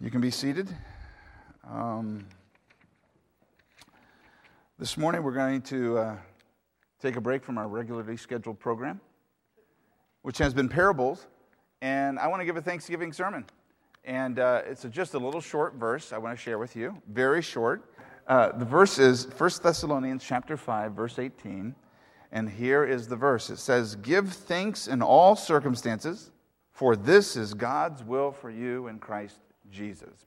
You can be seated. Um, this morning we're going to uh, take a break from our regularly scheduled program, which has been parables, and I want to give a Thanksgiving sermon. And uh, it's a, just a little short verse I want to share with you, very short. Uh, the verse is 1 Thessalonians chapter 5, verse 18. And here is the verse. It says, Give thanks in all circumstances, for this is God's will for you in Christ Jesus.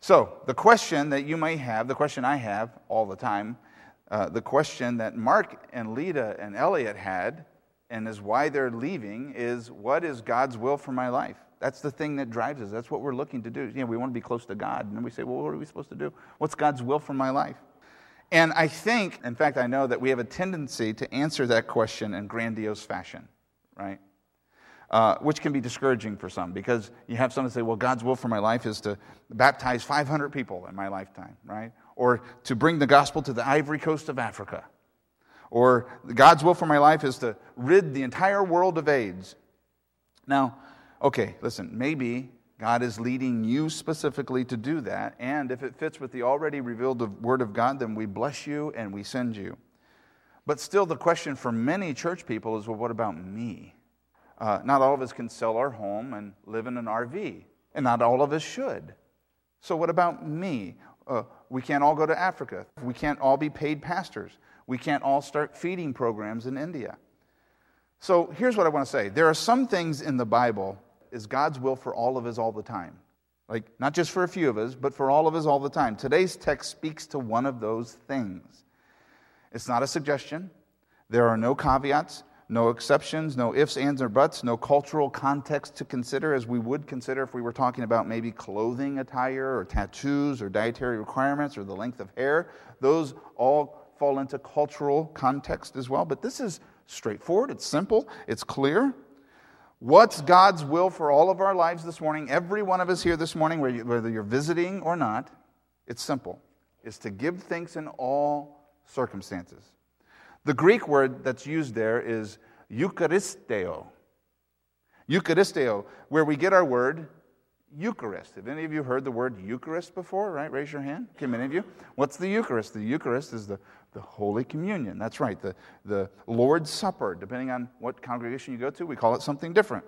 So, the question that you may have, the question I have all the time, uh, the question that Mark and Lita and Elliot had, and is why they're leaving, is what is God's will for my life? That's the thing that drives us. That's what we're looking to do. You know, we want to be close to God. And then we say, well, what are we supposed to do? What's God's will for my life? And I think, in fact, I know that we have a tendency to answer that question in grandiose fashion, right? Uh, which can be discouraging for some because you have some someone say, Well, God's will for my life is to baptize 500 people in my lifetime, right? Or to bring the gospel to the ivory coast of Africa. Or God's will for my life is to rid the entire world of AIDS. Now, okay, listen, maybe God is leading you specifically to do that. And if it fits with the already revealed word of God, then we bless you and we send you. But still, the question for many church people is well, what about me? Uh, not all of us can sell our home and live in an RV, and not all of us should. So, what about me? Uh, we can't all go to Africa. We can't all be paid pastors. We can't all start feeding programs in India. So, here's what I want to say there are some things in the Bible is God's will for all of us all the time. Like, not just for a few of us, but for all of us all the time. Today's text speaks to one of those things. It's not a suggestion, there are no caveats. No exceptions, no ifs, ands, or buts, no cultural context to consider as we would consider if we were talking about maybe clothing attire or tattoos or dietary requirements or the length of hair. Those all fall into cultural context as well. But this is straightforward, it's simple, it's clear. What's God's will for all of our lives this morning? Every one of us here this morning, whether you're visiting or not, it's simple. Is to give thanks in all circumstances. The Greek word that's used there is Eucharisteo. Eucharisteo, where we get our word Eucharist. Have any of you heard the word Eucharist before? Right? Raise your hand. Okay, many of you. What's the Eucharist? The Eucharist is the, the Holy Communion. That's right, the, the Lord's Supper. Depending on what congregation you go to, we call it something different.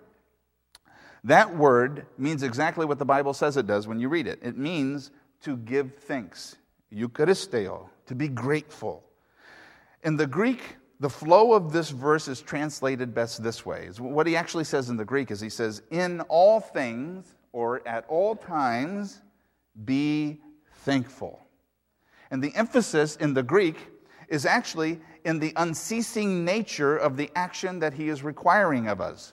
That word means exactly what the Bible says it does when you read it. It means to give thanks. Eucharisteo, to be grateful. In the Greek, the flow of this verse is translated best this way. What he actually says in the Greek is he says, In all things or at all times, be thankful. And the emphasis in the Greek is actually in the unceasing nature of the action that he is requiring of us.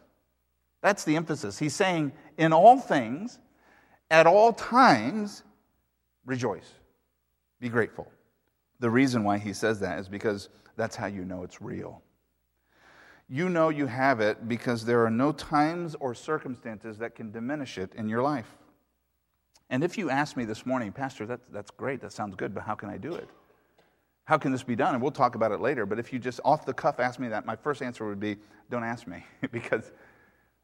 That's the emphasis. He's saying, in all things, at all times, rejoice, be grateful. The reason why he says that is because that's how you know it's real. You know you have it because there are no times or circumstances that can diminish it in your life. And if you ask me this morning, Pastor, that, that's great, that sounds good, but how can I do it? How can this be done? And we'll talk about it later, but if you just off the cuff ask me that, my first answer would be don't ask me because,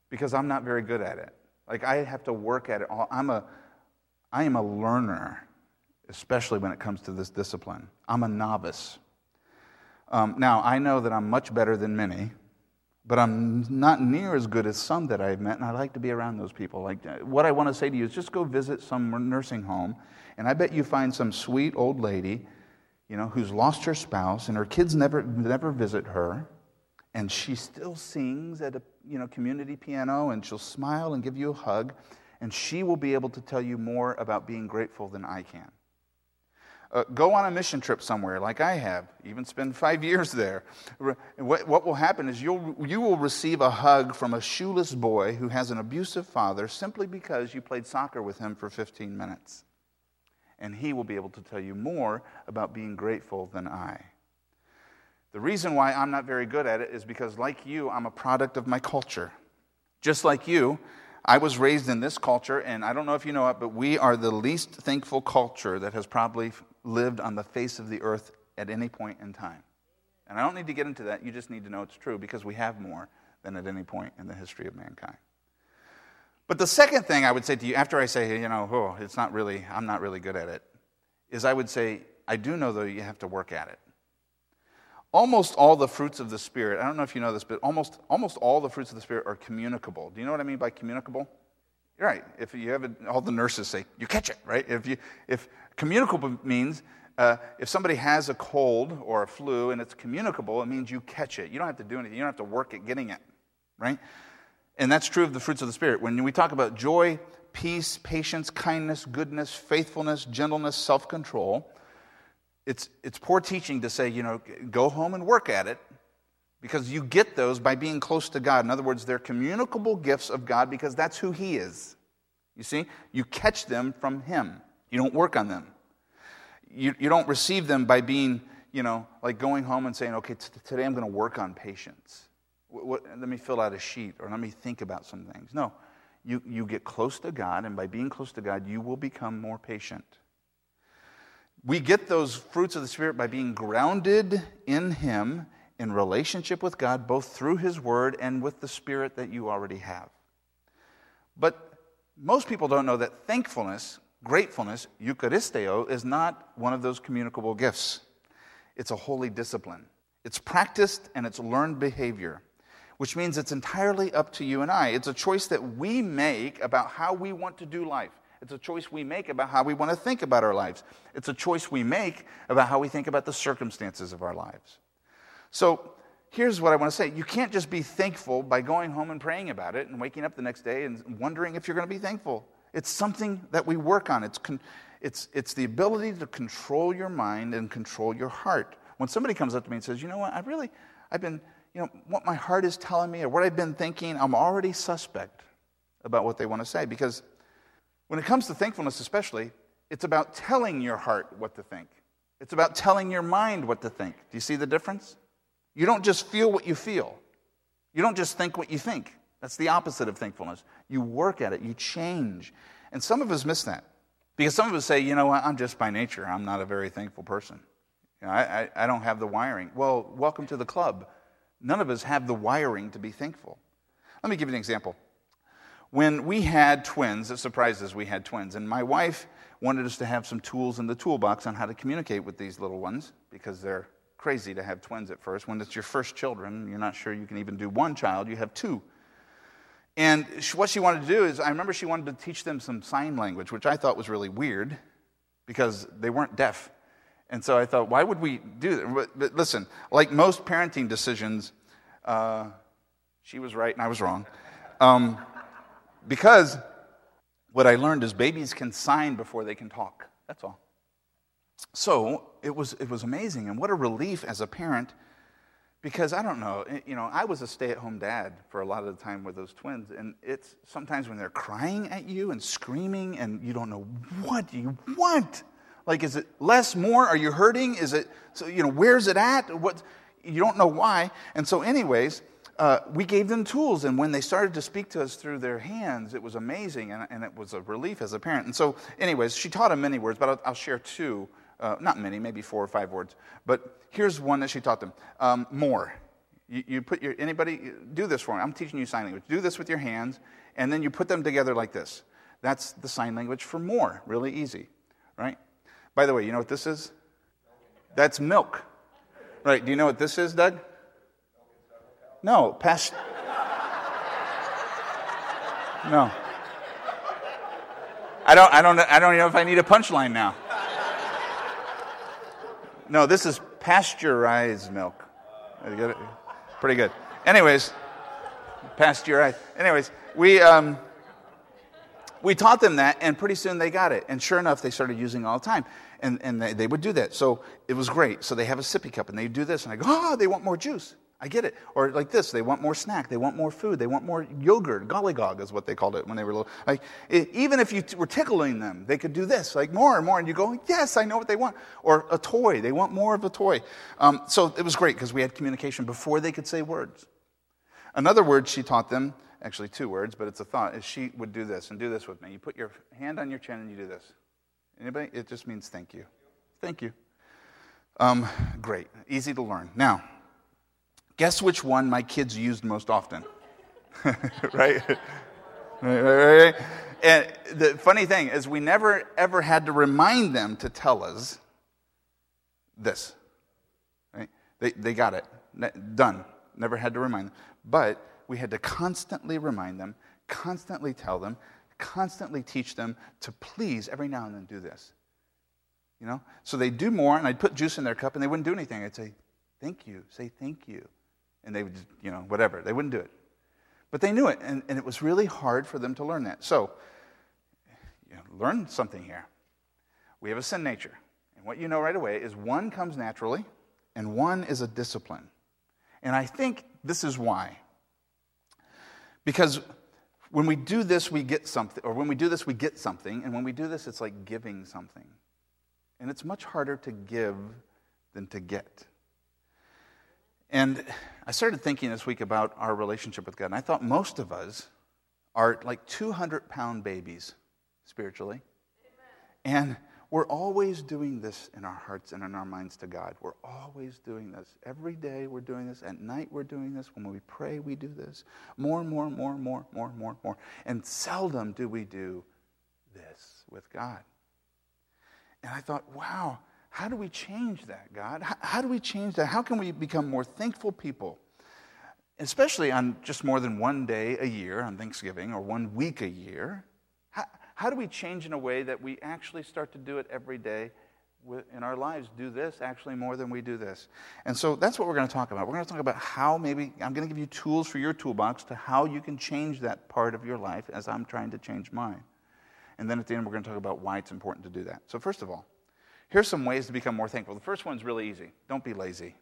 because I'm not very good at it. Like I have to work at it. I'm a, I am a learner, especially when it comes to this discipline. I'm a novice. Um, now, I know that I'm much better than many, but I'm not near as good as some that I've met, and I like to be around those people. Like, uh, what I want to say to you is just go visit some nursing home, and I bet you find some sweet old lady, you know, who's lost her spouse, and her kids never, never visit her, and she still sings at a you know, community piano, and she'll smile and give you a hug, and she will be able to tell you more about being grateful than I can. Uh, go on a mission trip somewhere like I have, even spend five years there. What, what will happen is you'll, you will receive a hug from a shoeless boy who has an abusive father simply because you played soccer with him for 15 minutes. And he will be able to tell you more about being grateful than I. The reason why I'm not very good at it is because, like you, I'm a product of my culture. Just like you, I was raised in this culture, and I don't know if you know it, but we are the least thankful culture that has probably lived on the face of the earth at any point in time. And I don't need to get into that. You just need to know it's true because we have more than at any point in the history of mankind. But the second thing I would say to you after I say, you know, oh, it's not really, I'm not really good at it, is I would say, I do know though you have to work at it. Almost all the fruits of the Spirit, I don't know if you know this, but almost, almost all the fruits of the Spirit are communicable. Do you know what I mean by communicable? Right. If you have it, all the nurses say, you catch it, right? If, you, if communicable means uh, if somebody has a cold or a flu and it's communicable, it means you catch it. You don't have to do anything, you don't have to work at getting it, right? And that's true of the fruits of the Spirit. When we talk about joy, peace, patience, kindness, goodness, faithfulness, gentleness, self control, it's, it's poor teaching to say, you know, go home and work at it because you get those by being close to God. In other words, they're communicable gifts of God because that's who He is. You see, you catch them from Him, you don't work on them. You, you don't receive them by being, you know, like going home and saying, okay, t- today I'm going to work on patience. What, what, let me fill out a sheet or let me think about some things. No, you, you get close to God, and by being close to God, you will become more patient. We get those fruits of the Spirit by being grounded in Him in relationship with God, both through His Word and with the Spirit that you already have. But most people don't know that thankfulness, gratefulness, Eucharisteo, is not one of those communicable gifts. It's a holy discipline. It's practiced and it's learned behavior, which means it's entirely up to you and I. It's a choice that we make about how we want to do life. It's a choice we make about how we want to think about our lives. It's a choice we make about how we think about the circumstances of our lives. So here's what I want to say you can't just be thankful by going home and praying about it and waking up the next day and wondering if you're going to be thankful. It's something that we work on. It's, con- it's, it's the ability to control your mind and control your heart. When somebody comes up to me and says, you know what, I really, I've been, you know, what my heart is telling me or what I've been thinking, I'm already suspect about what they want to say because when it comes to thankfulness, especially, it's about telling your heart what to think. It's about telling your mind what to think. Do you see the difference? You don't just feel what you feel, you don't just think what you think. That's the opposite of thankfulness. You work at it, you change. And some of us miss that because some of us say, you know what, I'm just by nature, I'm not a very thankful person. You know, I, I, I don't have the wiring. Well, welcome to the club. None of us have the wiring to be thankful. Let me give you an example. When we had twins, it surprised us we had twins, and my wife wanted us to have some tools in the toolbox on how to communicate with these little ones because they're crazy to have twins at first. When it's your first children, you're not sure you can even do one child, you have two. And what she wanted to do is, I remember she wanted to teach them some sign language, which I thought was really weird because they weren't deaf. And so I thought, why would we do that? But, but listen, like most parenting decisions, uh, she was right and I was wrong. Um, because what I learned is babies can sign before they can talk. That's all. So it was, it was amazing. And what a relief as a parent because I don't know, you know, I was a stay at home dad for a lot of the time with those twins. And it's sometimes when they're crying at you and screaming and you don't know what you want. Like, is it less, more? Are you hurting? Is it, so, you know, where's it at? What, you don't know why. And so, anyways, uh, we gave them tools, and when they started to speak to us through their hands, it was amazing, and, and it was a relief as a parent. And so, anyways, she taught them many words, but I'll, I'll share two. Uh, not many, maybe four or five words. But here's one that she taught them um, more. You, you, put your, anybody, do this for me. I'm teaching you sign language. Do this with your hands, and then you put them together like this. That's the sign language for more. Really easy, right? By the way, you know what this is? That's milk. Right, do you know what this is, Doug? No, past. No. I don't, I, don't, I don't know if I need a punchline now. No, this is pasteurized milk. Pretty good. Anyways, pasteurized. Anyways, we, um, we taught them that, and pretty soon they got it. And sure enough, they started using all the time. And, and they, they would do that. So it was great. So they have a sippy cup, and they do this, and I go, oh, they want more juice. I get it. Or like this, they want more snack, they want more food, they want more yogurt. Gollygog is what they called it when they were little. Like, it, even if you t- were tickling them, they could do this, like more and more. And you go, yes, I know what they want. Or a toy, they want more of a toy. Um, so it was great because we had communication before they could say words. Another word she taught them, actually two words, but it's a thought, is she would do this and do this with me. You put your hand on your chin and you do this. Anybody? It just means thank you. Thank you. Um, great. Easy to learn. Now, Guess which one my kids used most often? right? and the funny thing is, we never ever had to remind them to tell us this. Right? They, they got it. Done. Never had to remind them. But we had to constantly remind them, constantly tell them, constantly teach them to please every now and then do this. You know? So they do more, and I'd put juice in their cup, and they wouldn't do anything. I'd say, thank you, say thank you. And they would, you know, whatever. They wouldn't do it. But they knew it, and, and it was really hard for them to learn that. So, you know, learn something here. We have a sin nature. And what you know right away is one comes naturally, and one is a discipline. And I think this is why. Because when we do this, we get something, or when we do this, we get something, and when we do this, it's like giving something. And it's much harder to give than to get. And I started thinking this week about our relationship with God, and I thought most of us are like 200 pound babies spiritually. Amen. And we're always doing this in our hearts and in our minds to God. We're always doing this. Every day we're doing this. At night we're doing this. When we pray, we do this. More and more and more and more, more and more and more. And seldom do we do this with God. And I thought, wow, how do we change that, God? How, how, do we change that? How can we become more thankful people? Especially on just more than one day a year on Thanksgiving or one week a year. How, how do we change in a way that we actually start to do it every day in our lives? Do this actually more than we do this. And so that's what we're going to talk about. We're going to talk about how maybe, I'm going to give you tools for your toolbox to how you can change that part of your life as I'm trying to change mine. And then at the end, we're going to talk about why it's important to do that. So, first of all, here's some ways to become more thankful. The first one's really easy don't be lazy.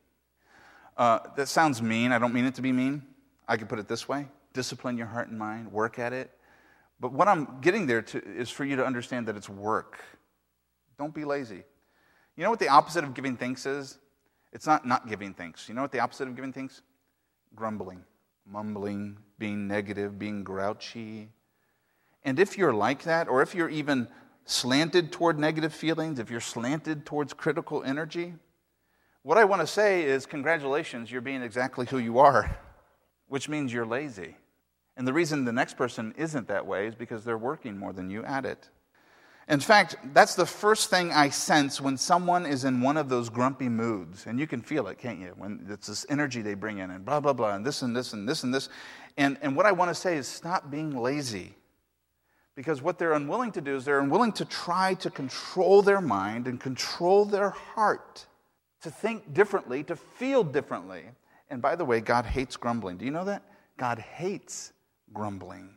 Uh, that sounds mean. I don't mean it to be mean. I could put it this way discipline your heart and mind, work at it. But what I'm getting there to is for you to understand that it's work. Don't be lazy. You know what the opposite of giving thanks is? It's not not giving thanks. You know what the opposite of giving thanks? Grumbling, mumbling, being negative, being grouchy, and if you're like that, or if you're even slanted toward negative feelings, if you're slanted towards critical energy, what I want to say is congratulations, you're being exactly who you are, which means you're lazy. And the reason the next person isn't that way is because they're working more than you at it. In fact, that's the first thing I sense when someone is in one of those grumpy moods. And you can feel it, can't you? When it's this energy they bring in, and blah, blah, blah, and this and this and this and this. And, and what I want to say is stop being lazy. Because what they're unwilling to do is they're unwilling to try to control their mind and control their heart, to think differently, to feel differently. And by the way, God hates grumbling. Do you know that? God hates grumbling.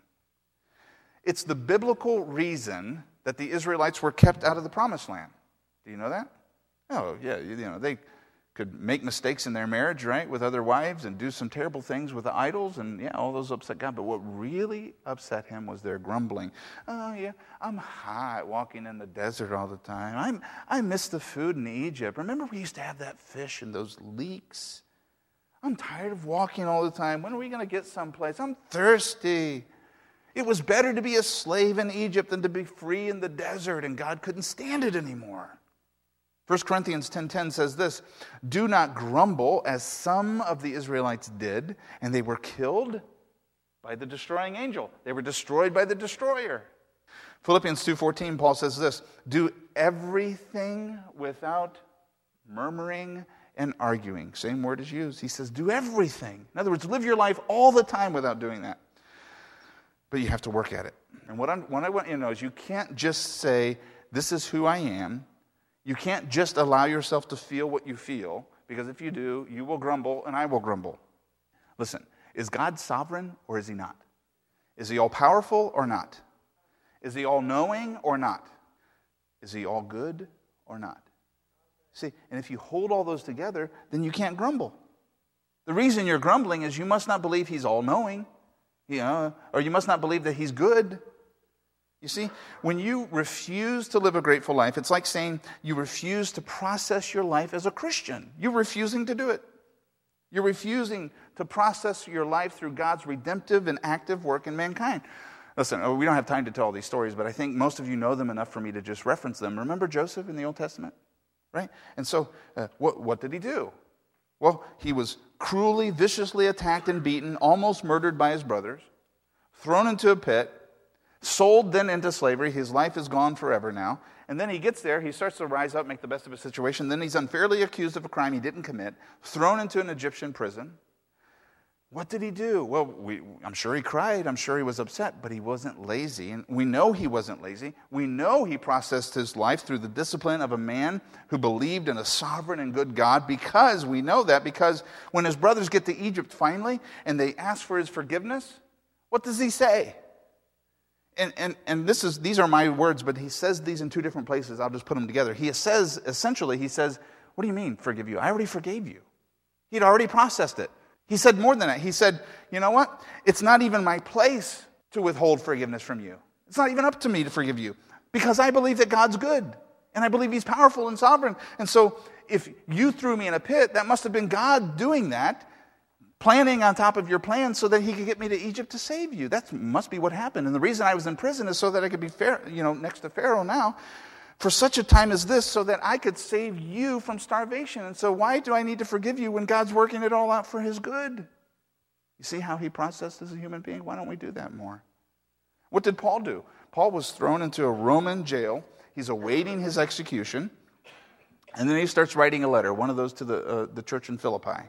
It's the biblical reason that the Israelites were kept out of the promised land. Do you know that? Oh, yeah, you know, they could make mistakes in their marriage, right, with other wives and do some terrible things with the idols, and yeah, all those upset God. But what really upset him was their grumbling. Oh, yeah, I'm hot walking in the desert all the time. I'm, I miss the food in Egypt. Remember, we used to have that fish and those leeks? I'm tired of walking all the time. When are we going to get someplace? I'm thirsty. It was better to be a slave in Egypt than to be free in the desert, and God couldn't stand it anymore. 1 Corinthians 10:10 says this, "Do not grumble as some of the Israelites did, and they were killed by the destroying angel. They were destroyed by the destroyer." Philippians 2:14 Paul says this, "Do everything without murmuring and arguing." Same word is used. He says, "Do everything." In other words, live your life all the time without doing that. But you have to work at it. And what, I'm, what I want you to know is you can't just say, "This is who I am." You can't just allow yourself to feel what you feel, because if you do, you will grumble and I will grumble. Listen, is God sovereign or is he not? Is he all powerful or not? Is he all knowing or not? Is he all good or not? See, and if you hold all those together, then you can't grumble. The reason you're grumbling is you must not believe he's all knowing, you know, or you must not believe that he's good, you see, when you refuse to live a grateful life, it's like saying you refuse to process your life as a Christian. You're refusing to do it. You're refusing to process your life through God's redemptive and active work in mankind. Listen, oh, we don't have time to tell all these stories, but I think most of you know them enough for me to just reference them. Remember Joseph in the Old Testament? Right? And so, uh, what, what did he do? Well, he was cruelly, viciously attacked and beaten, almost murdered by his brothers, thrown into a pit, sold then into slavery. His life is gone forever now. And then he gets there, he starts to rise up, make the best of his situation. Then he's unfairly accused of a crime he didn't commit, thrown into an Egyptian prison. What did he do? Well, we, I'm sure he cried. I'm sure he was upset, but he wasn't lazy. And we know he wasn't lazy. We know he processed his life through the discipline of a man who believed in a sovereign and good God because we know that because when his brothers get to Egypt finally and they ask for his forgiveness, what does he say? And, and, and this is, these are my words, but he says these in two different places. I'll just put them together. He says, essentially, he says, What do you mean, forgive you? I already forgave you. He'd already processed it. He said more than that. He said, You know what? It's not even my place to withhold forgiveness from you. It's not even up to me to forgive you because I believe that God's good and I believe He's powerful and sovereign. And so if you threw me in a pit, that must have been God doing that, planning on top of your plan so that He could get me to Egypt to save you. That must be what happened. And the reason I was in prison is so that I could be fair, you know, next to Pharaoh now for such a time as this so that I could save you from starvation. And so, why do I need to forgive you when God's working it all out for his good? You see how he processed as a human being? Why don't we do that more? What did Paul do? Paul was thrown into a Roman jail. He's awaiting his execution. And then he starts writing a letter, one of those to the, uh, the church in Philippi.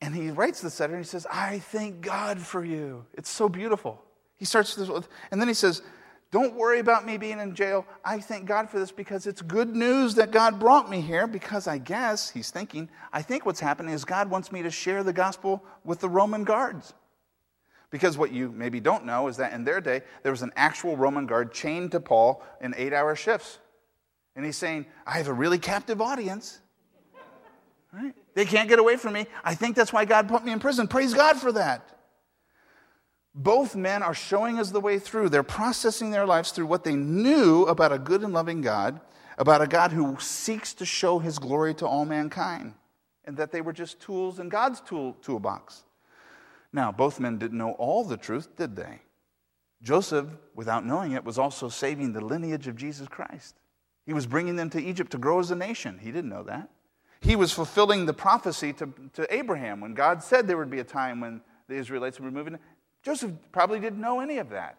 And he writes this letter and he says, I thank God for you. It's so beautiful. He starts this, with, and then he says, don't worry about me being in jail. I thank God for this because it's good news that God brought me here. Because I guess, he's thinking, I think what's happening is God wants me to share the gospel with the Roman guards. Because what you maybe don't know is that in their day, there was an actual Roman guard chained to Paul in eight hour shifts. And he's saying, I have a really captive audience. Right? They can't get away from me. I think that's why God put me in prison. Praise God for that. Both men are showing us the way through. They're processing their lives through what they knew about a good and loving God, about a God who seeks to show his glory to all mankind, and that they were just tools in God's tool, toolbox. Now, both men didn't know all the truth, did they? Joseph, without knowing it, was also saving the lineage of Jesus Christ. He was bringing them to Egypt to grow as a nation. He didn't know that. He was fulfilling the prophecy to, to Abraham when God said there would be a time when the Israelites would be moving. Joseph probably didn't know any of that.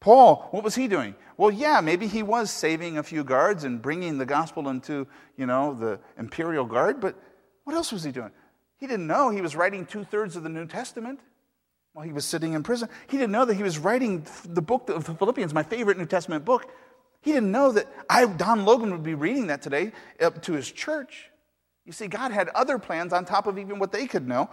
Paul, what was he doing? Well, yeah, maybe he was saving a few guards and bringing the gospel into, you know, the imperial guard, but what else was he doing? He didn't know he was writing two thirds of the New Testament while he was sitting in prison. He didn't know that he was writing the book of the Philippians, my favorite New Testament book. He didn't know that I, Don Logan, would be reading that today up to his church. You see, God had other plans on top of even what they could know.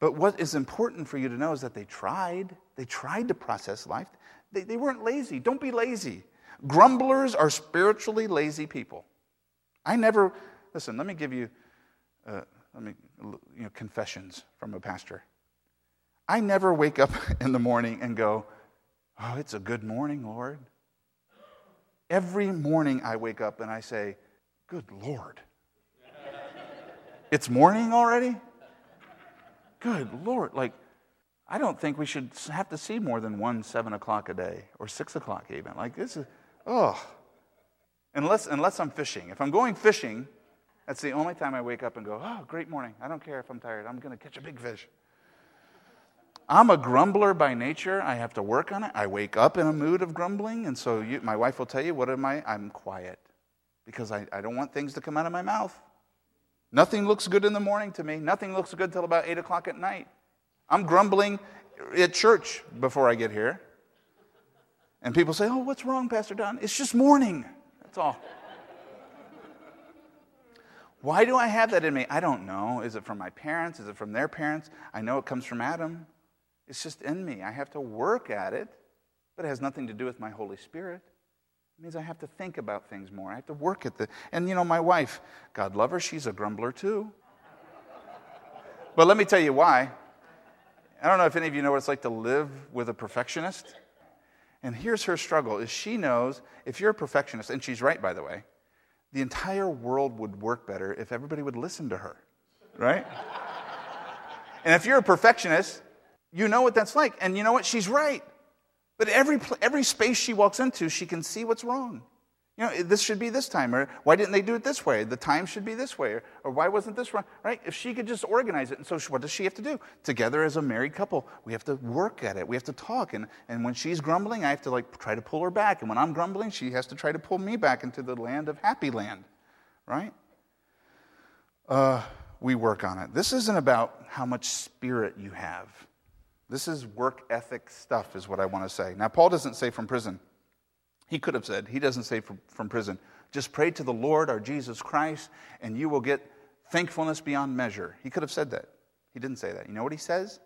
But what is important for you to know is that they tried. They tried to process life. They, they weren't lazy. Don't be lazy. Grumblers are spiritually lazy people. I never, listen, let me give you, uh, let me, you know, confessions from a pastor. I never wake up in the morning and go, oh, it's a good morning, Lord. Every morning I wake up and I say, good Lord. It's morning already? Good Lord. Like, I don't think we should have to see more than one seven o'clock a day or six o'clock even. Like, this is, oh. Unless, unless I'm fishing. If I'm going fishing, that's the only time I wake up and go, oh, great morning. I don't care if I'm tired. I'm going to catch a big fish. I'm a grumbler by nature. I have to work on it. I wake up in a mood of grumbling. And so you, my wife will tell you, what am I? I'm quiet because I, I don't want things to come out of my mouth. Nothing looks good in the morning to me. Nothing looks good till about 8 o'clock at night. I'm grumbling at church before I get here. And people say, Oh, what's wrong, Pastor Don? It's just morning. That's all. Why do I have that in me? I don't know. Is it from my parents? Is it from their parents? I know it comes from Adam. It's just in me. I have to work at it, but it has nothing to do with my Holy Spirit. It means I have to think about things more. I have to work at the. And you know, my wife, God love her, she's a grumbler too. But let me tell you why. I don't know if any of you know what it's like to live with a perfectionist. And here's her struggle is she knows if you're a perfectionist, and she's right by the way, the entire world would work better if everybody would listen to her. Right? and if you're a perfectionist, you know what that's like. And you know what? She's right. But every, every space she walks into, she can see what's wrong. You know, this should be this time, or why didn't they do it this way? The time should be this way, or, or why wasn't this wrong? Right? If she could just organize it, and so what does she have to do? Together as a married couple, we have to work at it. We have to talk, and, and when she's grumbling, I have to like try to pull her back, and when I'm grumbling, she has to try to pull me back into the land of happy land, right? Uh, we work on it. This isn't about how much spirit you have. This is work ethic stuff, is what I want to say. Now, Paul doesn't say from prison. He could have said, he doesn't say from, from prison, just pray to the Lord our Jesus Christ and you will get thankfulness beyond measure. He could have said that. He didn't say that. You know what he says?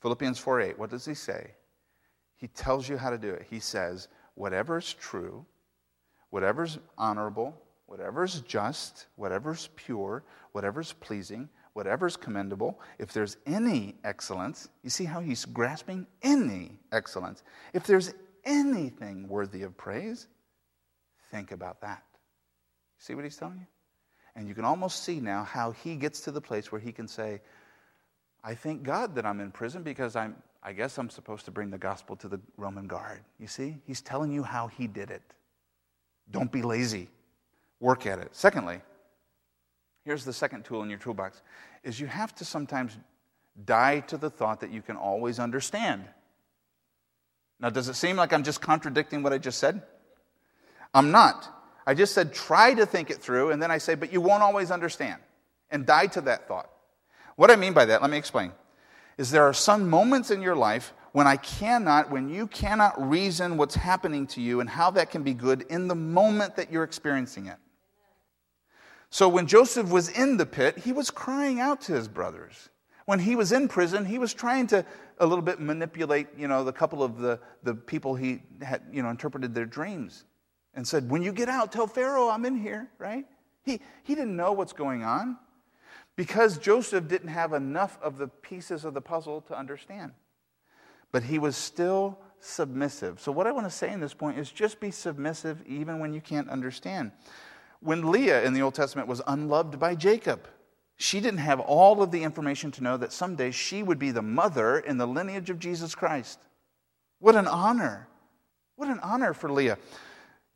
Philippians 4 8. What does he say? He tells you how to do it. He says, whatever's true, whatever's honorable, whatever's just, whatever's pure, whatever's pleasing, whatever's commendable, if there's any excellence, you see how he's grasping any excellence. If there's anything worthy of praise, think about that. See what he's telling you? And you can almost see now how he gets to the place where he can say, I thank God that I'm in prison because I'm, I guess I'm supposed to bring the gospel to the Roman guard. You see? He's telling you how he did it. Don't be lazy. Work at it. Secondly, here's the second tool in your toolbox is you have to sometimes die to the thought that you can always understand. Now, does it seem like I'm just contradicting what I just said? I'm not. I just said try to think it through, and then I say, but you won't always understand. And die to that thought. What I mean by that, let me explain, is there are some moments in your life when I cannot, when you cannot reason what's happening to you and how that can be good in the moment that you're experiencing it. So when Joseph was in the pit, he was crying out to his brothers when he was in prison, he was trying to a little bit manipulate, you know, the couple of the, the people he had, you know, interpreted their dreams and said, when you get out, tell Pharaoh I'm in here, right? He, he didn't know what's going on because Joseph didn't have enough of the pieces of the puzzle to understand. But he was still submissive. So, what I want to say in this point is just be submissive even when you can't understand. When Leah in the Old Testament was unloved by Jacob, she didn't have all of the information to know that someday she would be the mother in the lineage of Jesus Christ. What an honor. What an honor for Leah.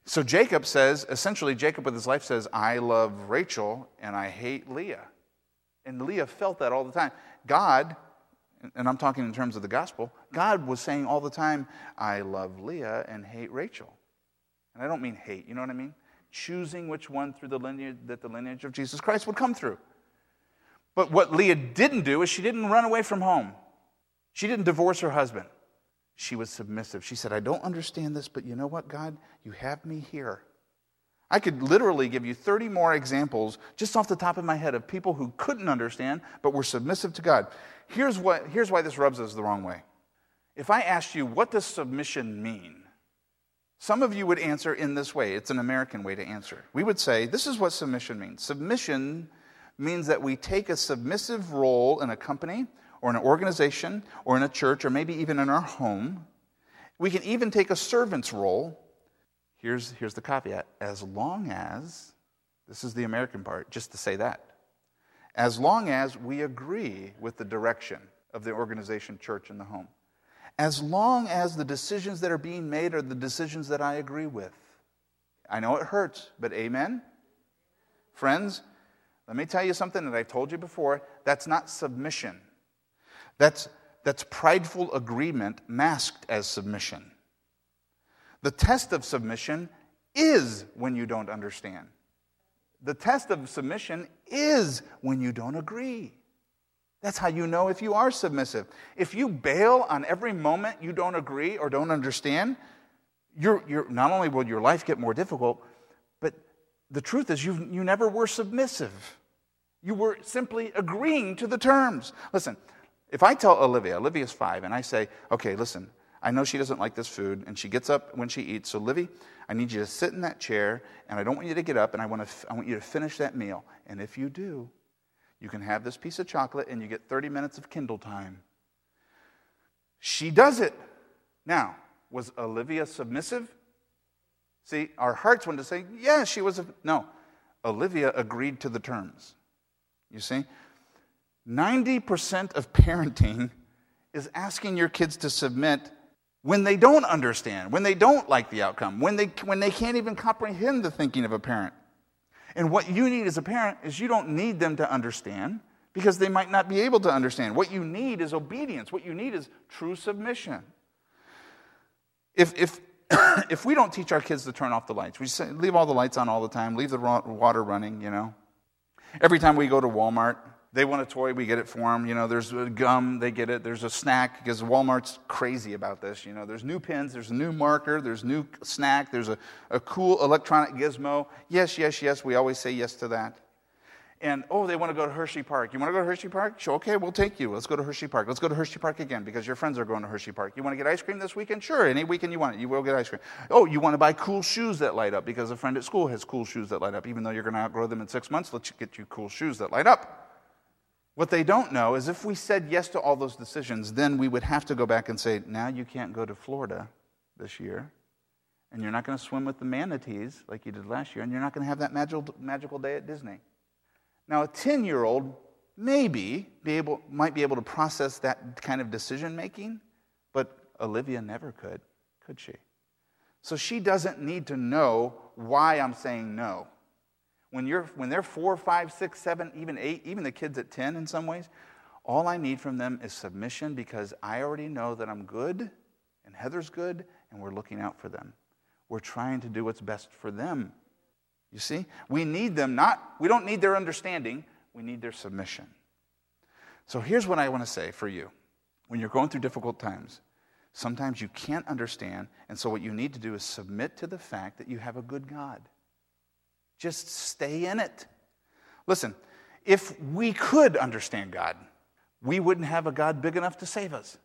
So Jacob says, essentially, Jacob with his life says, I love Rachel and I hate Leah. And Leah felt that all the time. God, and I'm talking in terms of the gospel, God was saying all the time, I love Leah and hate Rachel. And I don't mean hate, you know what I mean? Choosing which one through the lineage that the lineage of Jesus Christ would come through. But what Leah didn't do is she didn't run away from home. She didn't divorce her husband. She was submissive. She said, I don't understand this, but you know what, God? You have me here. I could literally give you 30 more examples just off the top of my head of people who couldn't understand but were submissive to God. Here's, what, here's why this rubs us the wrong way. If I asked you, what does submission mean? Some of you would answer in this way. It's an American way to answer. We would say, this is what submission means. Submission means that we take a submissive role in a company or an organization or in a church or maybe even in our home. We can even take a servant's role. Here's, here's the caveat as long as, this is the American part, just to say that, as long as we agree with the direction of the organization, church, and the home. As long as the decisions that are being made are the decisions that I agree with. I know it hurts, but amen? Friends, let me tell you something that I've told you before that's not submission. That's, that's prideful agreement masked as submission. The test of submission is when you don't understand. The test of submission is when you don't agree. That's how you know if you are submissive. If you bail on every moment you don't agree or don't understand, you're, you're, not only will your life get more difficult, but the truth is, you you never were submissive. You were simply agreeing to the terms. Listen, if I tell Olivia, Olivia's five, and I say, okay, listen, I know she doesn't like this food, and she gets up when she eats. So, Livy, I need you to sit in that chair, and I don't want you to get up, and I want, to, I want you to finish that meal. And if you do, you can have this piece of chocolate, and you get 30 minutes of Kindle time. She does it. Now, was Olivia submissive? See, our hearts want to say, yeah, she was a. No, Olivia agreed to the terms. You see? 90% of parenting is asking your kids to submit when they don't understand, when they don't like the outcome, when they, when they can't even comprehend the thinking of a parent. And what you need as a parent is you don't need them to understand because they might not be able to understand. What you need is obedience. What you need is true submission. If, if, if we don't teach our kids to turn off the lights, we say, leave all the lights on all the time, leave the water running, you know. Every time we go to Walmart, they want a toy, we get it for them. You know, there's gum, they get it. There's a snack because Walmart's crazy about this. You know, there's new pens, there's a new marker, there's new snack, there's a, a cool electronic gizmo. Yes, yes, yes. We always say yes to that. And oh, they want to go to Hershey Park. You want to go to Hershey Park? Sure, okay, we'll take you. Let's go to Hershey Park. Let's go to Hershey Park again because your friends are going to Hershey Park. You want to get ice cream this weekend? Sure, any weekend you want it, you will get ice cream. Oh, you want to buy cool shoes that light up because a friend at school has cool shoes that light up. Even though you're going to outgrow them in six months, let's get you cool shoes that light up. What they don't know is if we said yes to all those decisions, then we would have to go back and say, now you can't go to Florida this year, and you're not going to swim with the manatees like you did last year, and you're not going to have that magical, magical day at Disney. Now, a 10 year old maybe be able, might be able to process that kind of decision making, but Olivia never could, could she? So she doesn't need to know why I'm saying no. When, you're, when they're four, five, six, seven, even eight, even the kids at 10 in some ways, all I need from them is submission because I already know that I'm good and Heather's good and we're looking out for them. We're trying to do what's best for them. You see? We need them not, we don't need their understanding, we need their submission. So here's what I want to say for you. When you're going through difficult times, sometimes you can't understand, and so what you need to do is submit to the fact that you have a good God. Just stay in it. Listen, if we could understand God, we wouldn't have a God big enough to save us.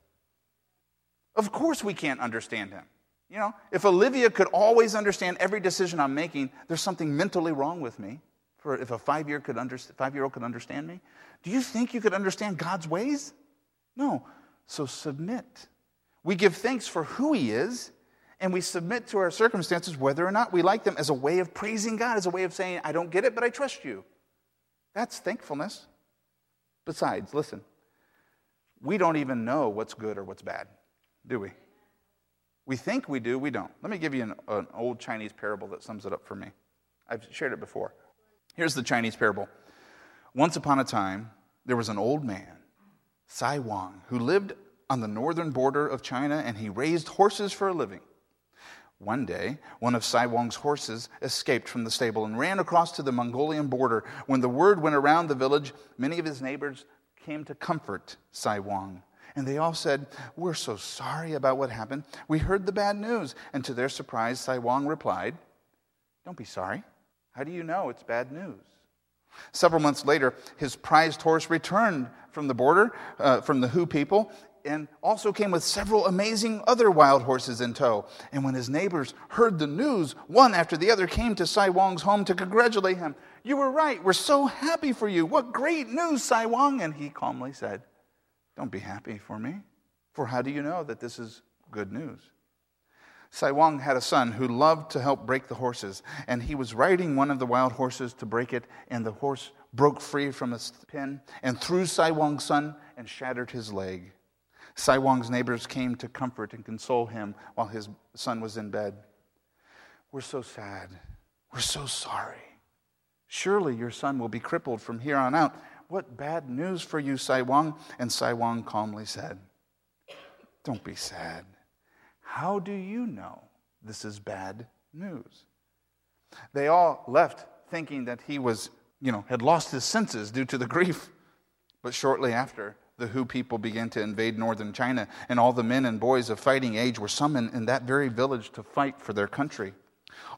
Of course, we can't understand Him. You know, if Olivia could always understand every decision I'm making, there's something mentally wrong with me. For if a five year could under, five year old could understand me, do you think you could understand God's ways? No. So submit. We give thanks for who He is, and we submit to our circumstances whether or not we like them as a way of praising God, as a way of saying, I don't get it, but I trust you. That's thankfulness. Besides, listen, we don't even know what's good or what's bad, do we? We think we do, we don't. Let me give you an, an old Chinese parable that sums it up for me. I've shared it before. Here's the Chinese parable. Once upon a time, there was an old man, Sai Wang, who lived on the northern border of China and he raised horses for a living. One day, one of Sai Wang's horses escaped from the stable and ran across to the Mongolian border. When the word went around the village, many of his neighbors came to comfort Sai Wang. And they all said, We're so sorry about what happened. We heard the bad news. And to their surprise, Sai Wang replied, Don't be sorry. How do you know it's bad news? Several months later, his prized horse returned from the border, uh, from the Hu people, and also came with several amazing other wild horses in tow. And when his neighbors heard the news, one after the other came to Sai Wang's home to congratulate him. You were right. We're so happy for you. What great news, Sai Wang. And he calmly said, Don't be happy for me. For how do you know that this is good news? Sai Wang had a son who loved to help break the horses, and he was riding one of the wild horses to break it, and the horse broke free from its pin and threw Sai Wang's son and shattered his leg. Sai Wang's neighbors came to comfort and console him while his son was in bed. We're so sad. We're so sorry. Surely your son will be crippled from here on out. What bad news for you, Sai Wang? And Sai Wang calmly said, Don't be sad. How do you know this is bad news? They all left thinking that he was, you know, had lost his senses due to the grief. But shortly after, the Hu people began to invade northern China, and all the men and boys of fighting age were summoned in that very village to fight for their country.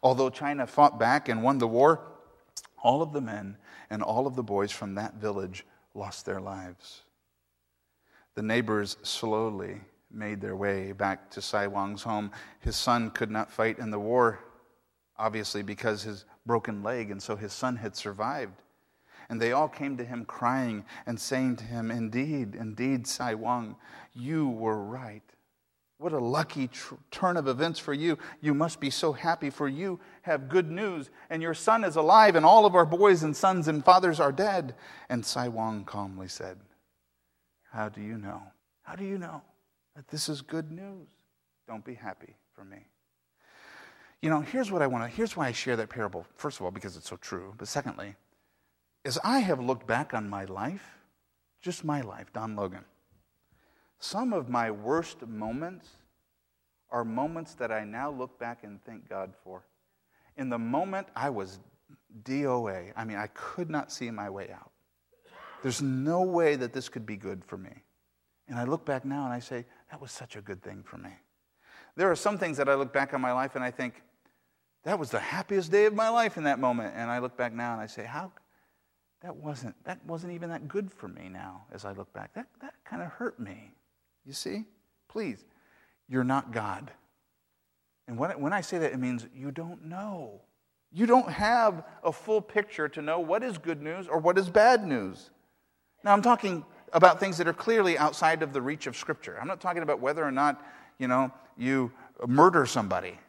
Although China fought back and won the war, all of the men and all of the boys from that village lost their lives. The neighbors slowly made their way back to Sai Wang's home. His son could not fight in the war, obviously, because his broken leg, and so his son had survived. And they all came to him crying and saying to him, Indeed, indeed, Sai Wang, you were right. What a lucky tr- turn of events for you. You must be so happy, for you have good news, and your son is alive, and all of our boys and sons and fathers are dead. And Sai Wang calmly said, How do you know? How do you know that this is good news? don't be happy for me. You know, here's what I want to, here's why I share that parable. First of all, because it's so true. But secondly, as I have looked back on my life, just my life, Don Logan, some of my worst moments are moments that I now look back and thank God for. In the moment, I was DOA. I mean, I could not see my way out. There's no way that this could be good for me. And I look back now and I say, that was such a good thing for me. There are some things that I look back on my life and I think, that was the happiest day of my life in that moment. And I look back now and I say, how? That wasn't, that wasn't even that good for me now as I look back. That, that kind of hurt me. You see? Please, you're not God. And when, when I say that, it means you don't know. You don't have a full picture to know what is good news or what is bad news. Now, I'm talking about things that are clearly outside of the reach of Scripture. I'm not talking about whether or not, you know, you murder somebody,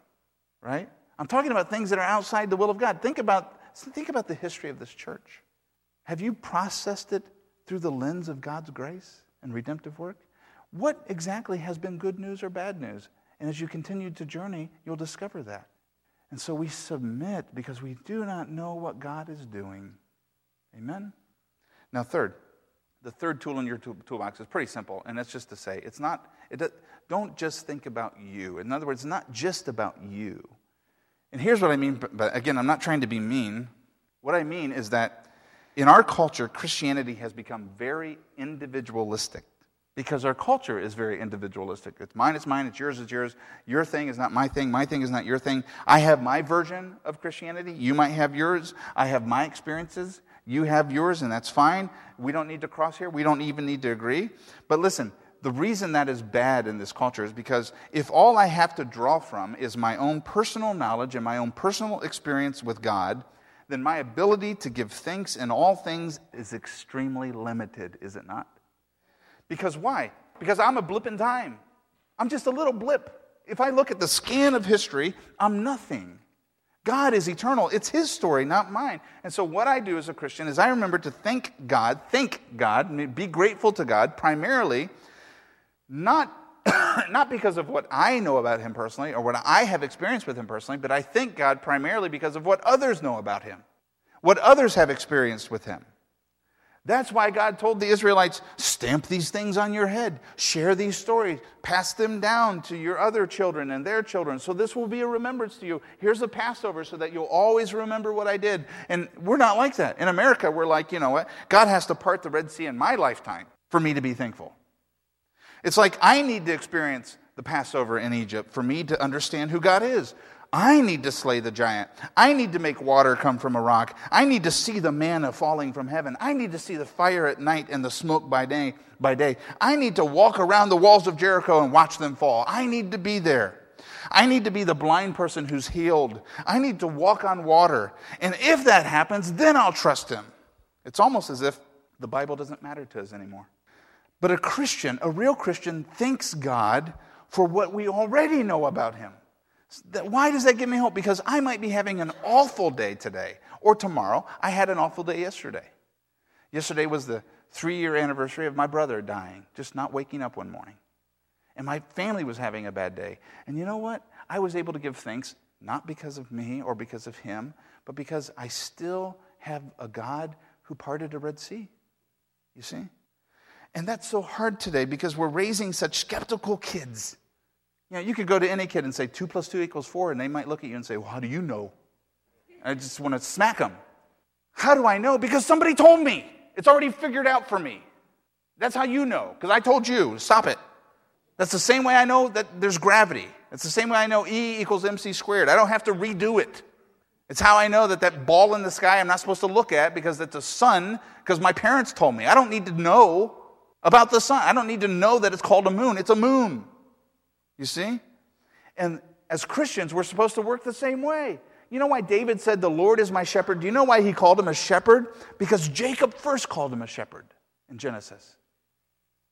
right? I'm talking about things that are outside the will of God. Think about, think about the history of this church. Have you processed it through the lens of God's grace and redemptive work? What exactly has been good news or bad news? And as you continue to journey, you'll discover that. And so we submit because we do not know what God is doing. Amen? Now, third, the third tool in your toolbox is pretty simple, and that's just to say it's not, it, don't just think about you. In other words, not just about you. And here's what I mean, but again, I'm not trying to be mean. What I mean is that in our culture, Christianity has become very individualistic because our culture is very individualistic. It's mine, it's mine, it's yours, it's yours. Your thing is not my thing, my thing is not your thing. I have my version of Christianity, you might have yours. I have my experiences, you have yours, and that's fine. We don't need to cross here. We don't even need to agree. But listen, the reason that is bad in this culture is because if all I have to draw from is my own personal knowledge and my own personal experience with God, then my ability to give thanks in all things is extremely limited, is it not? Because why? Because I'm a blip in time. I'm just a little blip. If I look at the scan of history, I'm nothing. God is eternal. It's His story, not mine. And so, what I do as a Christian is I remember to thank God, thank God, be grateful to God primarily, not, not because of what I know about Him personally or what I have experienced with Him personally, but I thank God primarily because of what others know about Him, what others have experienced with Him. That's why God told the Israelites stamp these things on your head, share these stories, pass them down to your other children and their children. So this will be a remembrance to you. Here's a Passover so that you'll always remember what I did. And we're not like that. In America, we're like, you know what? God has to part the Red Sea in my lifetime for me to be thankful. It's like I need to experience the Passover in Egypt for me to understand who God is. I need to slay the giant. I need to make water come from a rock. I need to see the manna falling from heaven. I need to see the fire at night and the smoke by day. By day. I need to walk around the walls of Jericho and watch them fall. I need to be there. I need to be the blind person who's healed. I need to walk on water. And if that happens, then I'll trust him. It's almost as if the Bible doesn't matter to us anymore. But a Christian, a real Christian, thanks God for what we already know about him. Why does that give me hope? Because I might be having an awful day today or tomorrow. I had an awful day yesterday. Yesterday was the three year anniversary of my brother dying, just not waking up one morning. And my family was having a bad day. And you know what? I was able to give thanks, not because of me or because of him, but because I still have a God who parted a Red Sea. You see? And that's so hard today because we're raising such skeptical kids. You know, you could go to any kid and say 2 plus 2 equals 4, and they might look at you and say, Well, how do you know? I just want to smack them. How do I know? Because somebody told me. It's already figured out for me. That's how you know, because I told you. Stop it. That's the same way I know that there's gravity. It's the same way I know E equals mc squared. I don't have to redo it. It's how I know that that ball in the sky I'm not supposed to look at because it's a sun, because my parents told me. I don't need to know about the sun. I don't need to know that it's called a moon. It's a moon. You see? And as Christians, we're supposed to work the same way. You know why David said, The Lord is my shepherd? Do you know why he called him a shepherd? Because Jacob first called him a shepherd in Genesis.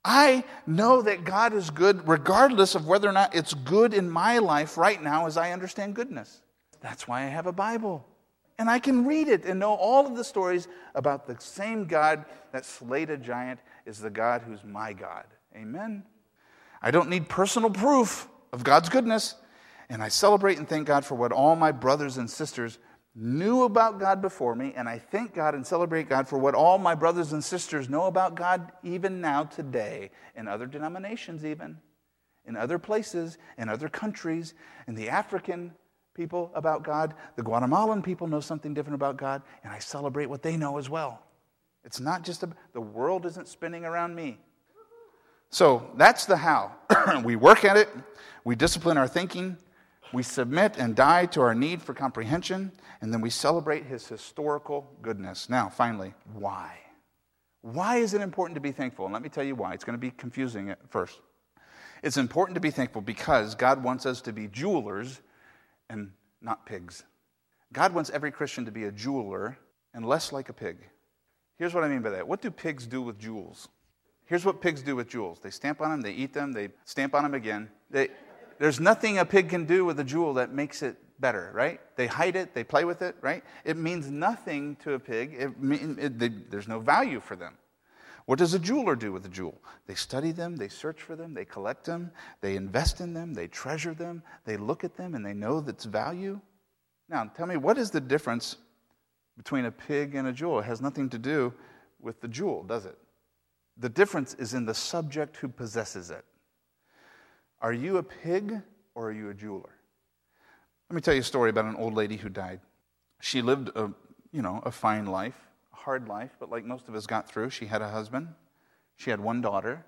I know that God is good regardless of whether or not it's good in my life right now as I understand goodness. That's why I have a Bible. And I can read it and know all of the stories about the same God that slayed a giant is the God who's my God. Amen. I don't need personal proof of God's goodness, and I celebrate and thank God for what all my brothers and sisters knew about God before me, and I thank God and celebrate God for what all my brothers and sisters know about God even now today, in other denominations, even, in other places, in other countries, in the African people about God, the Guatemalan people know something different about God, and I celebrate what they know as well. It's not just a, the world isn't spinning around me. So that's the how. we work at it, we discipline our thinking, we submit and die to our need for comprehension, and then we celebrate his historical goodness. Now, finally, why? Why is it important to be thankful? And let me tell you why. It's going to be confusing at first. It's important to be thankful because God wants us to be jewelers and not pigs. God wants every Christian to be a jeweler and less like a pig. Here's what I mean by that. What do pigs do with jewels? Here's what pigs do with jewels they stamp on them, they eat them, they stamp on them again. They, there's nothing a pig can do with a jewel that makes it better, right? They hide it, they play with it, right? It means nothing to a pig. It, it, they, there's no value for them. What does a jeweler do with a jewel? They study them, they search for them, they collect them, they invest in them, they treasure them, they look at them, and they know its value. Now, tell me, what is the difference between a pig and a jewel? It has nothing to do with the jewel, does it? The difference is in the subject who possesses it. Are you a pig or are you a jeweler? Let me tell you a story about an old lady who died. She lived a, you know, a fine life, hard life, but like most of us got through, she had a husband, she had one daughter,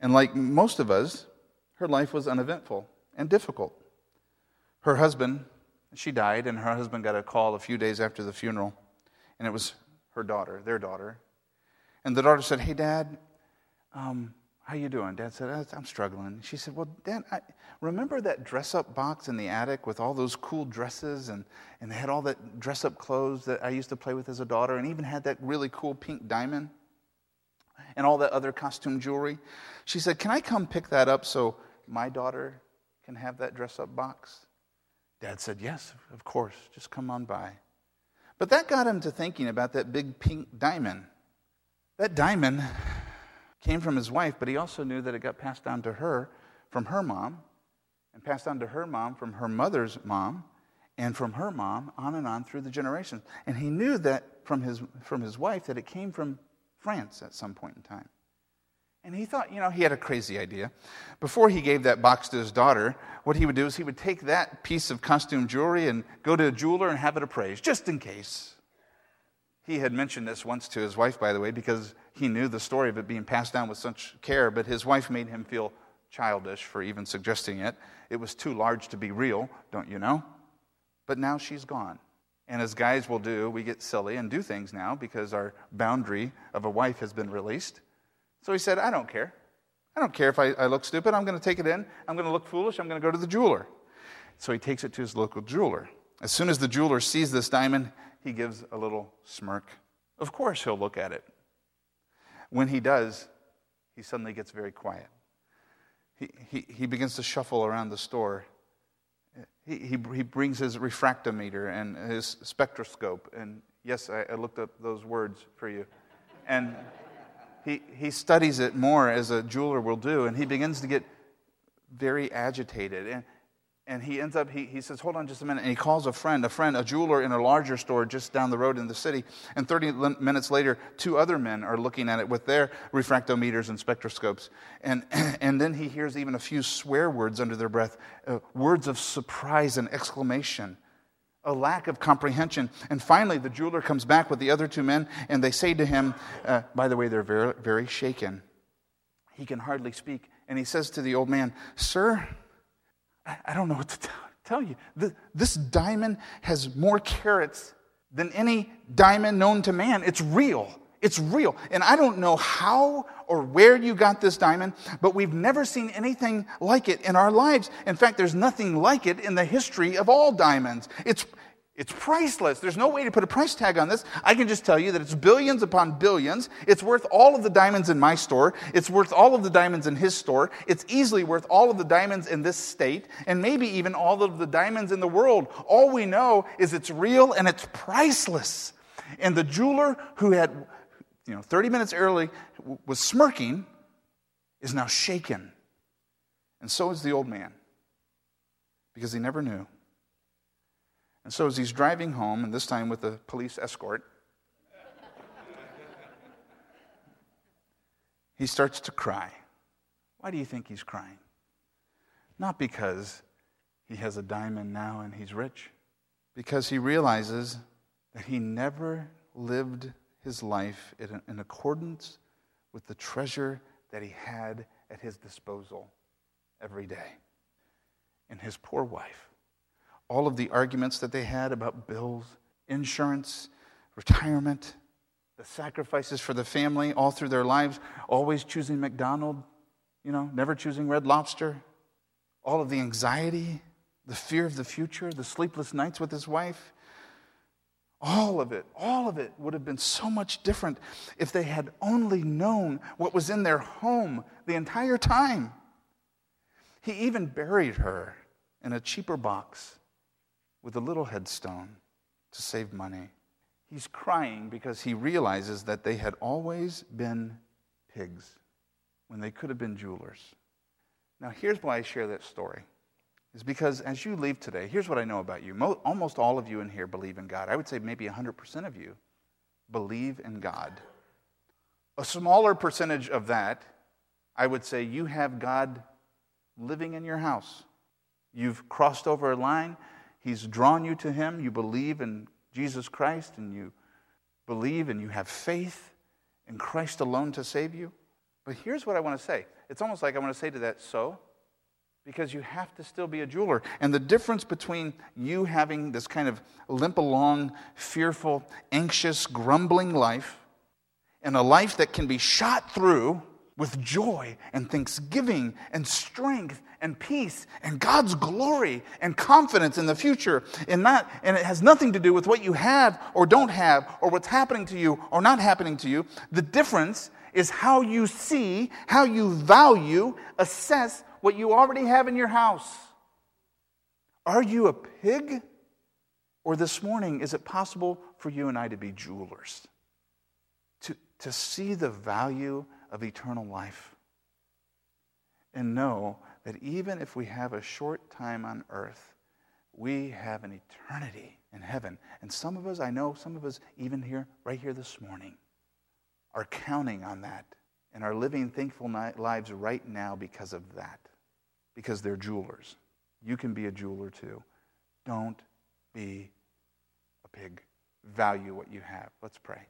and like most of us, her life was uneventful and difficult. Her husband, she died, and her husband got a call a few days after the funeral, and it was her daughter, their daughter. And the daughter said, Hey, Dad, um, how you doing? Dad said, uh, I'm struggling. She said, Well, Dad, I, remember that dress-up box in the attic with all those cool dresses and, and they had all that dress-up clothes that I used to play with as a daughter and even had that really cool pink diamond and all that other costume jewelry? She said, Can I come pick that up so my daughter can have that dress-up box? Dad said, Yes, of course. Just come on by. But that got him to thinking about that big pink diamond. That diamond came from his wife, but he also knew that it got passed down to her from her mom, and passed on to her mom from her mother's mom, and from her mom on and on through the generations. And he knew that from his, from his wife that it came from France at some point in time. And he thought, you know, he had a crazy idea. Before he gave that box to his daughter, what he would do is he would take that piece of costume jewelry and go to a jeweler and have it appraised, just in case. He had mentioned this once to his wife, by the way, because he knew the story of it being passed down with such care, but his wife made him feel childish for even suggesting it. It was too large to be real, don't you know? But now she's gone. And as guys will do, we get silly and do things now because our boundary of a wife has been released. So he said, I don't care. I don't care if I, I look stupid. I'm going to take it in. I'm going to look foolish. I'm going to go to the jeweler. So he takes it to his local jeweler. As soon as the jeweler sees this diamond, he gives a little smirk. Of course, he'll look at it. When he does, he suddenly gets very quiet. He, he, he begins to shuffle around the store. He, he, he brings his refractometer and his spectroscope. And yes, I, I looked up those words for you. And he, he studies it more as a jeweler will do. And he begins to get very agitated. And, and he ends up, he, he says, Hold on just a minute. And he calls a friend, a friend, a jeweler in a larger store just down the road in the city. And 30 minutes later, two other men are looking at it with their refractometers and spectroscopes. And, and then he hears even a few swear words under their breath uh, words of surprise and exclamation, a lack of comprehension. And finally, the jeweler comes back with the other two men, and they say to him, uh, By the way, they're very, very shaken. He can hardly speak. And he says to the old man, Sir, I don't know what to tell you. This diamond has more carats than any diamond known to man. It's real. It's real. And I don't know how or where you got this diamond, but we've never seen anything like it in our lives. In fact, there's nothing like it in the history of all diamonds. It's, it's priceless. There's no way to put a price tag on this. I can just tell you that it's billions upon billions. It's worth all of the diamonds in my store. It's worth all of the diamonds in his store. It's easily worth all of the diamonds in this state, and maybe even all of the diamonds in the world. All we know is it's real and it's priceless. And the jeweler who had, you know, 30 minutes early was smirking is now shaken. And so is the old man, because he never knew. And so as he's driving home, and this time with a police escort, he starts to cry. Why do you think he's crying? Not because he has a diamond now and he's rich, because he realizes that he never lived his life in accordance with the treasure that he had at his disposal every day. And his poor wife. All of the arguments that they had about bills, insurance, retirement, the sacrifices for the family all through their lives, always choosing McDonald's, you know, never choosing Red Lobster, all of the anxiety, the fear of the future, the sleepless nights with his wife. All of it, all of it would have been so much different if they had only known what was in their home the entire time. He even buried her in a cheaper box with a little headstone to save money. He's crying because he realizes that they had always been pigs when they could have been jewelers. Now, here's why I share that story. Is because as you leave today, here's what I know about you. Mo- almost all of you in here believe in God. I would say maybe 100% of you believe in God. A smaller percentage of that, I would say you have God living in your house. You've crossed over a line, He's drawn you to Him. You believe in Jesus Christ, and you believe and you have faith in Christ alone to save you. But here's what I want to say it's almost like I want to say to that, so, because you have to still be a jeweler. And the difference between you having this kind of limp along, fearful, anxious, grumbling life and a life that can be shot through with joy and thanksgiving and strength and peace and God's glory and confidence in the future. And, not, and it has nothing to do with what you have or don't have or what's happening to you or not happening to you. The difference is how you see, how you value, assess what you already have in your house. Are you a pig? Or this morning, is it possible for you and I to be jewelers? To, to see the value of eternal life and know that even if we have a short time on earth, we have an eternity in heaven. And some of us, I know some of us, even here, right here this morning, are counting on that and are living thankful lives right now because of that, because they're jewelers. You can be a jeweler too. Don't be a pig. Value what you have. Let's pray.